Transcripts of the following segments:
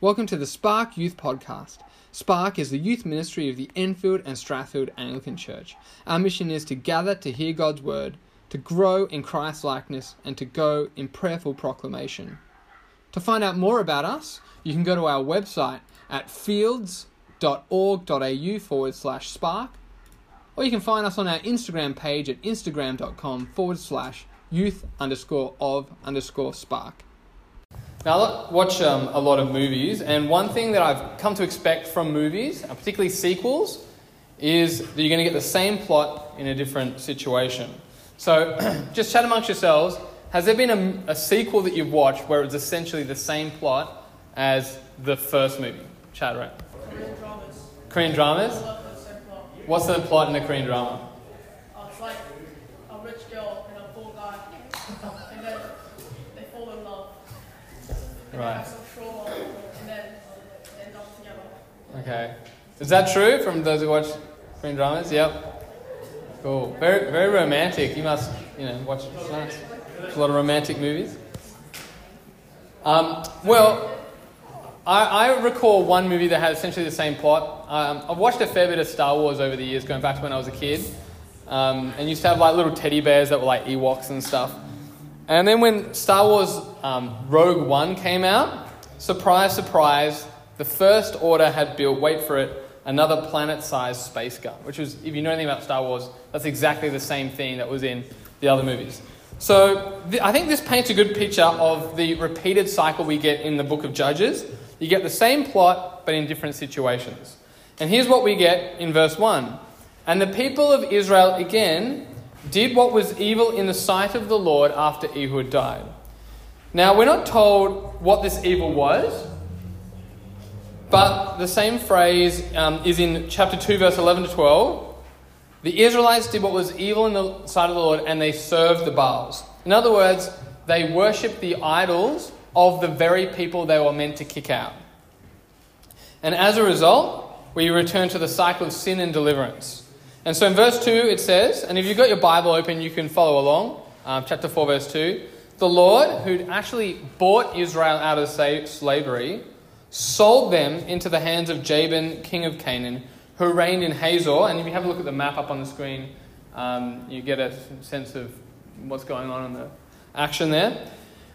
Welcome to the Spark Youth Podcast. Spark is the youth ministry of the Enfield and Strathfield Anglican Church. Our mission is to gather to hear God's word, to grow in Christ's likeness, and to go in prayerful proclamation. To find out more about us, you can go to our website at fields.org.au forward slash spark, or you can find us on our Instagram page at instagram.com forward slash youth underscore of underscore spark. Now, I watch um, a lot of movies, and one thing that I've come to expect from movies, particularly sequels, is that you're going to get the same plot in a different situation. So, just chat amongst yourselves. Has there been a, a, sequel that you've watched where it's essentially the same plot as the first movie? Chat, right? Korean dramas. Korean dramas? What's the plot in a Korean drama? Uh, it's like a rich girl and a poor guy, and then they fall in love. And Right. They have some trauma, and then they end up together. Okay. Is that true from those who watch Korean dramas? Yep. Cool. Very, very romantic. You must, you know, watch nice. a lot of romantic movies. Um, well, I, I recall one movie that had essentially the same plot. Um, I've watched a fair bit of Star Wars over the years, going back to when I was a kid, um, and used to have like little teddy bears that were like Ewoks and stuff. And then when Star Wars um, Rogue One came out, surprise, surprise, the First Order had built, wait for it, another planet sized space gun, which was, if you know anything about Star Wars, that's exactly the same thing that was in the other movies. So th- I think this paints a good picture of the repeated cycle we get in the book of Judges. You get the same plot, but in different situations. And here's what we get in verse 1 And the people of Israel again did what was evil in the sight of the Lord after Ehud died. Now, we're not told what this evil was, but the same phrase um, is in chapter 2, verse 11 to 12. The Israelites did what was evil in the sight of the Lord, and they served the Baals. In other words, they worshipped the idols of the very people they were meant to kick out. And as a result, we return to the cycle of sin and deliverance. And so in verse 2 it says, and if you've got your Bible open, you can follow along, um, chapter 4, verse 2. The Lord, who'd actually bought Israel out of slavery, sold them into the hands of Jabin, king of Canaan, who reigned in Hazor. And if you have a look at the map up on the screen, um, you get a sense of what's going on in the action there.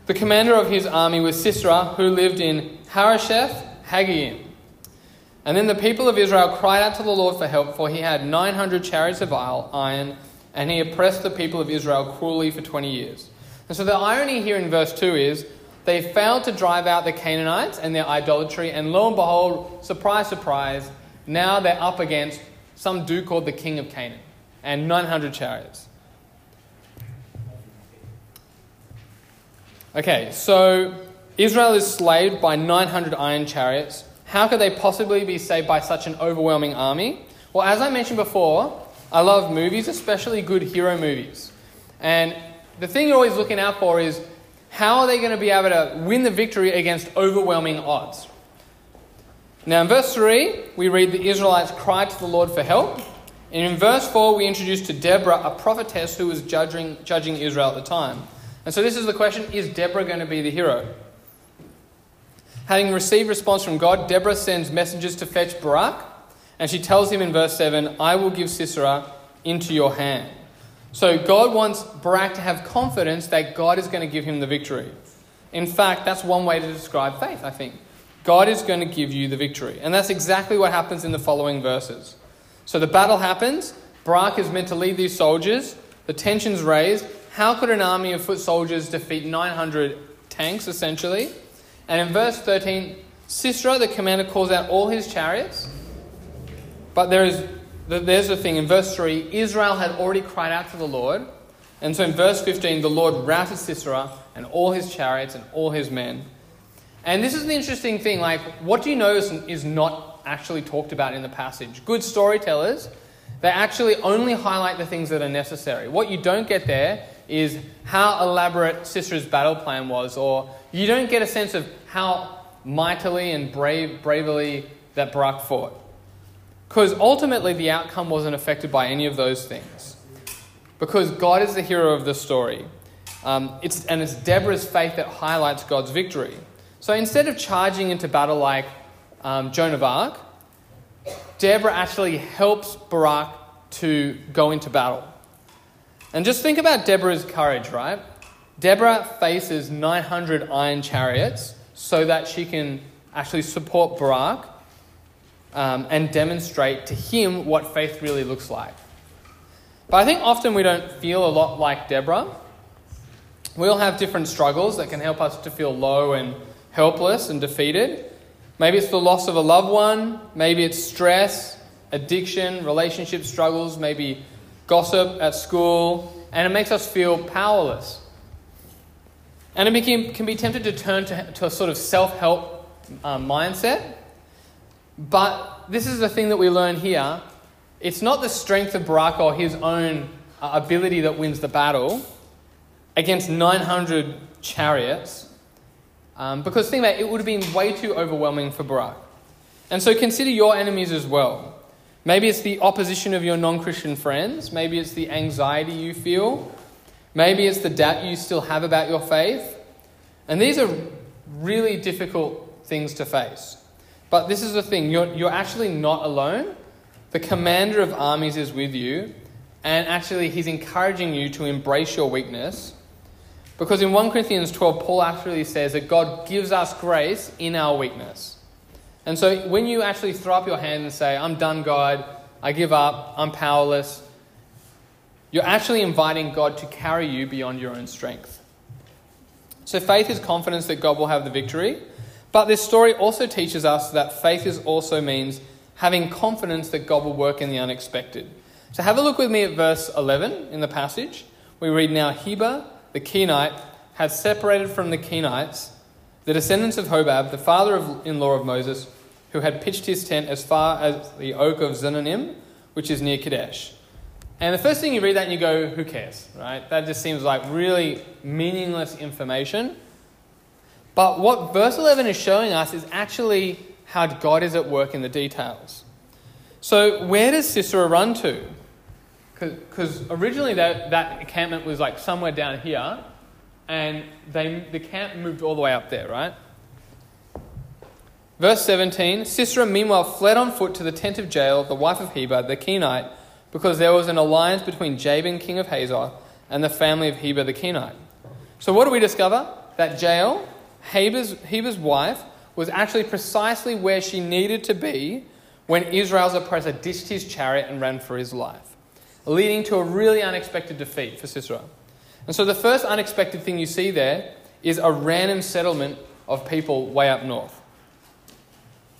The commander of his army was Sisera, who lived in Harosheth Haggoyim. And then the people of Israel cried out to the Lord for help, for he had 900 chariots of iron, and he oppressed the people of Israel cruelly for 20 years. And so the irony here in verse 2 is they failed to drive out the Canaanites and their idolatry, and lo and behold, surprise, surprise, now they're up against some dude called the king of Canaan and 900 chariots. Okay, so Israel is slaved by 900 iron chariots. How could they possibly be saved by such an overwhelming army? Well, as I mentioned before, I love movies, especially good hero movies. And the thing you're always looking out for is how are they going to be able to win the victory against overwhelming odds? Now, in verse 3, we read the Israelites cried to the Lord for help. And in verse 4, we introduce to Deborah, a prophetess who was judging, judging Israel at the time. And so, this is the question is Deborah going to be the hero? Having received response from God, Deborah sends messengers to fetch Barak, and she tells him in verse 7, I will give Sisera into your hand. So God wants Barak to have confidence that God is going to give him the victory. In fact, that's one way to describe faith, I think. God is going to give you the victory. And that's exactly what happens in the following verses. So the battle happens. Barak is meant to lead these soldiers. The tension's raised. How could an army of foot soldiers defeat 900 tanks, essentially? And in verse 13, Sisera, the commander, calls out all his chariots. But there is, there's the thing. In verse 3, Israel had already cried out to the Lord. And so in verse 15, the Lord routed Sisera and all his chariots and all his men. And this is the interesting thing. Like, what do you notice is not actually talked about in the passage? Good storytellers, they actually only highlight the things that are necessary. What you don't get there is how elaborate Sisera's battle plan was, or you don't get a sense of how mightily and brave, bravely that Barak fought. Because ultimately, the outcome wasn't affected by any of those things. Because God is the hero of the story. Um, it's, and it's Deborah's faith that highlights God's victory. So instead of charging into battle like um, Joan of Arc, Deborah actually helps Barak to go into battle. And just think about Deborah's courage, right? Deborah faces 900 iron chariots so that she can actually support Barak um, and demonstrate to him what faith really looks like. But I think often we don't feel a lot like Deborah. We all have different struggles that can help us to feel low and helpless and defeated. Maybe it's the loss of a loved one, maybe it's stress, addiction, relationship struggles, maybe gossip at school, and it makes us feel powerless. And it can, can be tempted to turn to, to a sort of self help uh, mindset. But this is the thing that we learn here. It's not the strength of Barak or his own uh, ability that wins the battle against 900 chariots. Um, because think about it, it would have been way too overwhelming for Barak. And so consider your enemies as well. Maybe it's the opposition of your non Christian friends. Maybe it's the anxiety you feel. Maybe it's the doubt you still have about your faith. And these are really difficult things to face. But this is the thing you're, you're actually not alone. The commander of armies is with you, and actually, he's encouraging you to embrace your weakness. Because in 1 Corinthians 12, Paul actually says that God gives us grace in our weakness. And so when you actually throw up your hand and say, I'm done, God, I give up, I'm powerless, you're actually inviting God to carry you beyond your own strength. So faith is confidence that God will have the victory. But this story also teaches us that faith is also means having confidence that God will work in the unexpected. So have a look with me at verse 11 in the passage. We read now Heber, the Kenite, had separated from the Kenites the descendants of Hobab, the father in law of Moses, who had pitched his tent as far as the oak of Zaanannim, which is near Kadesh. And the first thing you read that and you go, who cares, right? That just seems like really meaningless information. But what verse 11 is showing us is actually how God is at work in the details. So, where does Sisera run to? Because originally that, that encampment was like somewhere down here, and they, the camp moved all the way up there, right? Verse 17 Sisera meanwhile fled on foot to the tent of Jael, the wife of Heber, the Kenite, because there was an alliance between Jabin, king of Hazor, and the family of Heber the Kenite. So, what do we discover? That Jael, Heber's, Heber's wife, was actually precisely where she needed to be when Israel's oppressor ditched his chariot and ran for his life, leading to a really unexpected defeat for Sisera. And so, the first unexpected thing you see there is a random settlement of people way up north.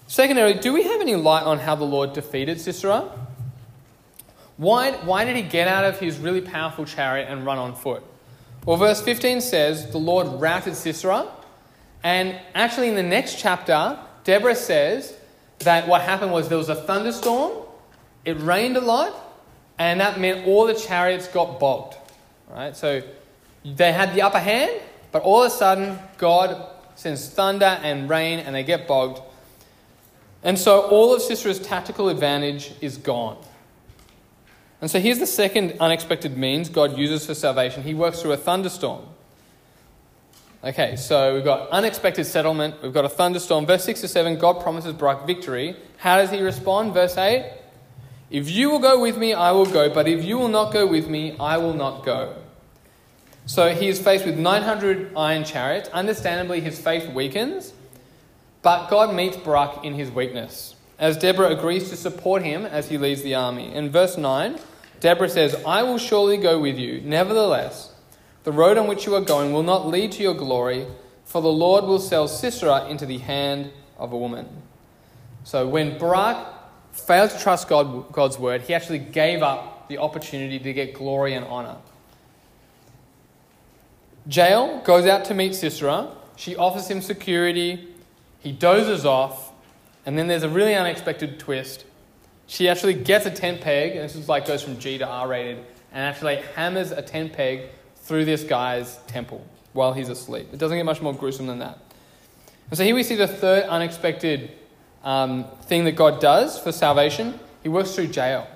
Secondarily, do we have any light on how the Lord defeated Sisera? Why, why did he get out of his really powerful chariot and run on foot? Well, verse 15 says the Lord routed Sisera. And actually, in the next chapter, Deborah says that what happened was there was a thunderstorm, it rained a lot, and that meant all the chariots got bogged. Right? So they had the upper hand, but all of a sudden, God sends thunder and rain, and they get bogged. And so all of Sisera's tactical advantage is gone. And so here's the second unexpected means God uses for salvation. He works through a thunderstorm. Okay, so we've got unexpected settlement, we've got a thunderstorm. Verse 6 to 7, God promises Barak victory. How does he respond? Verse 8 If you will go with me, I will go, but if you will not go with me, I will not go. So he is faced with 900 iron chariots. Understandably, his faith weakens. But God meets Barak in his weakness, as Deborah agrees to support him as he leads the army. In verse 9, Deborah says, I will surely go with you. Nevertheless, the road on which you are going will not lead to your glory, for the Lord will sell Sisera into the hand of a woman. So when Barak failed to trust God, God's word, he actually gave up the opportunity to get glory and honor. Jael goes out to meet Sisera. She offers him security he dozes off, and then there's a really unexpected twist. She actually gets a tent peg, and this is like goes from G to R rated, and actually hammers a tent peg through this guy's temple while he's asleep. It doesn't get much more gruesome than that. And so here we see the third unexpected um, thing that God does for salvation. He works through Jael.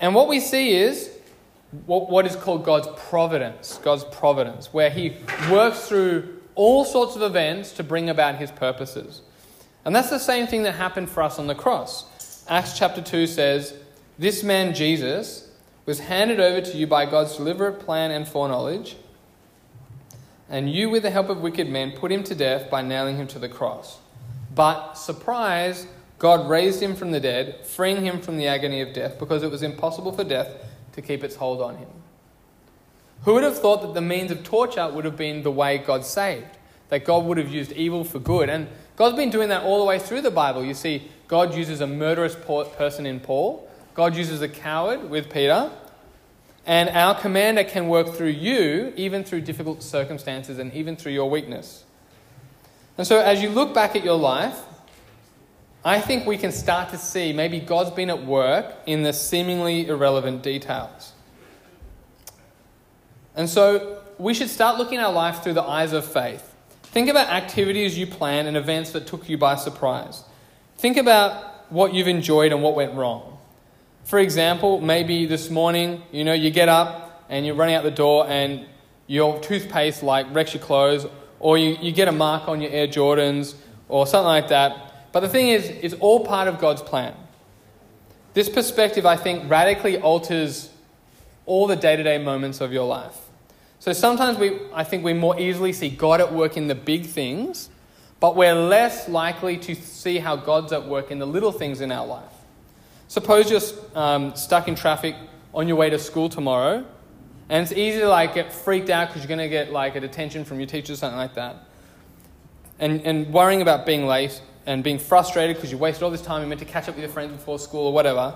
And what we see is what, what is called God's providence, God's providence, where He works through all sorts of events to bring about His purposes. And that's the same thing that happened for us on the cross. Acts chapter 2 says, This man Jesus was handed over to you by God's deliberate plan and foreknowledge, and you, with the help of wicked men, put him to death by nailing him to the cross. But, surprise, God raised him from the dead, freeing him from the agony of death, because it was impossible for death to keep its hold on him. Who would have thought that the means of torture would have been the way God saved? That God would have used evil for good? And God's been doing that all the way through the Bible. You see, God uses a murderous person in Paul, God uses a coward with Peter, and our commander can work through you, even through difficult circumstances and even through your weakness. And so, as you look back at your life, I think we can start to see maybe God's been at work in the seemingly irrelevant details. And so we should start looking at our life through the eyes of faith. Think about activities you plan and events that took you by surprise. Think about what you've enjoyed and what went wrong. For example, maybe this morning, you know, you get up and you're running out the door and your toothpaste like wrecks your clothes, or you, you get a mark on your Air Jordans, or something like that but the thing is, it's all part of God's plan. This perspective, I think, radically alters all the day to day moments of your life. So sometimes we, I think we more easily see God at work in the big things, but we're less likely to see how God's at work in the little things in our life. Suppose you're um, stuck in traffic on your way to school tomorrow, and it's easy to like get freaked out because you're going to get like a detention from your teacher or something like that, and, and worrying about being late and being frustrated because you wasted all this time you meant to catch up with your friends before school or whatever.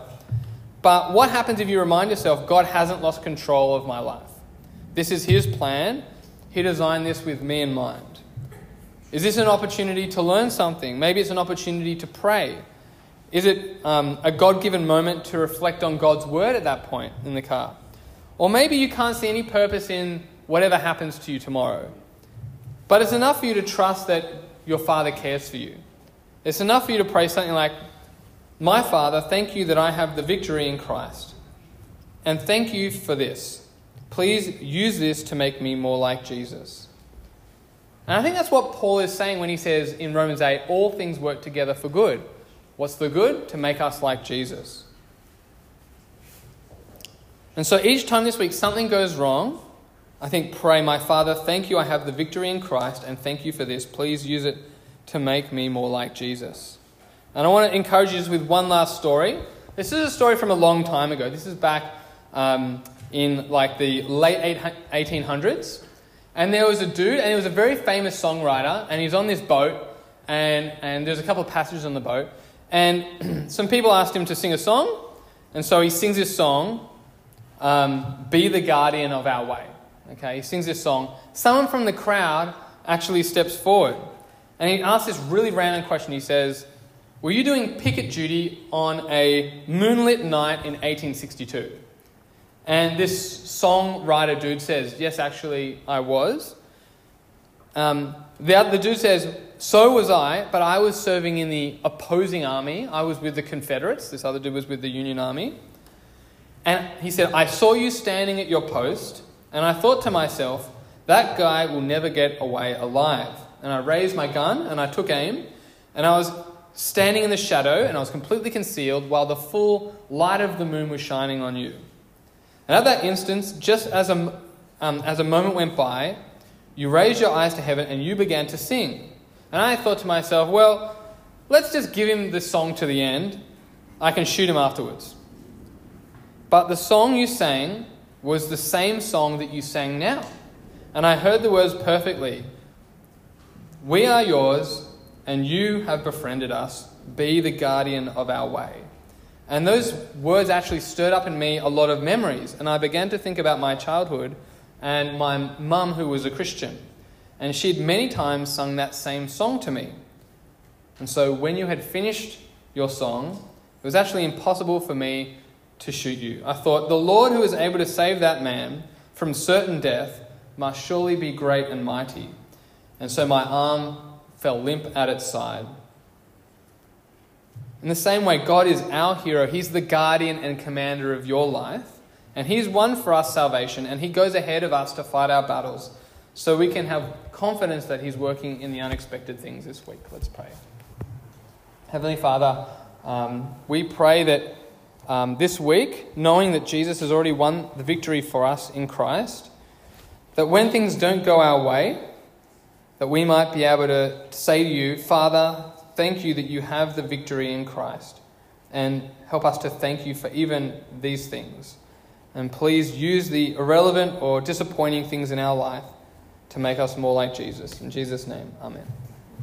But what happens if you remind yourself, God hasn't lost control of my life? This is His plan. He designed this with me in mind. Is this an opportunity to learn something? Maybe it's an opportunity to pray. Is it um, a God given moment to reflect on God's word at that point in the car? Or maybe you can't see any purpose in whatever happens to you tomorrow. But it's enough for you to trust that your Father cares for you. It's enough for you to pray something like, My Father, thank you that I have the victory in Christ. And thank you for this. Please use this to make me more like Jesus. And I think that's what Paul is saying when he says in Romans 8, all things work together for good. What's the good? To make us like Jesus. And so each time this week something goes wrong, I think, pray, My Father, thank you I have the victory in Christ, and thank you for this. Please use it to make me more like Jesus. And I want to encourage you just with one last story. This is a story from a long time ago. This is back um, in like the late 1800s. And there was a dude, and he was a very famous songwriter, and he's on this boat, and, and there's a couple of passengers on the boat. And some people asked him to sing a song, and so he sings this song, um, Be the Guardian of Our Way. Okay, he sings this song. Someone from the crowd actually steps forward and he asks this really random question. He says, Were you doing picket duty on a moonlit night in 1862? And this songwriter dude says, Yes, actually, I was. Um, the, the dude says, So was I, but I was serving in the opposing army. I was with the Confederates. This other dude was with the Union Army. And he said, I saw you standing at your post, and I thought to myself, that guy will never get away alive and I raised my gun and I took aim, and I was standing in the shadow and I was completely concealed while the full light of the moon was shining on you. And at that instance, just as a, um, as a moment went by, you raised your eyes to heaven and you began to sing. And I thought to myself, well, let's just give him the song to the end. I can shoot him afterwards. But the song you sang was the same song that you sang now. And I heard the words perfectly. We are yours, and you have befriended us. Be the guardian of our way. And those words actually stirred up in me a lot of memories. And I began to think about my childhood and my mum, who was a Christian. And she'd many times sung that same song to me. And so when you had finished your song, it was actually impossible for me to shoot you. I thought, the Lord who is able to save that man from certain death must surely be great and mighty and so my arm fell limp at its side. In the same way, God is our hero. He's the guardian and commander of your life. And He's won for us salvation, and He goes ahead of us to fight our battles so we can have confidence that He's working in the unexpected things this week. Let's pray. Heavenly Father, um, we pray that um, this week, knowing that Jesus has already won the victory for us in Christ, that when things don't go our way, that we might be able to say to you, Father, thank you that you have the victory in Christ. And help us to thank you for even these things. And please use the irrelevant or disappointing things in our life to make us more like Jesus. In Jesus' name, Amen.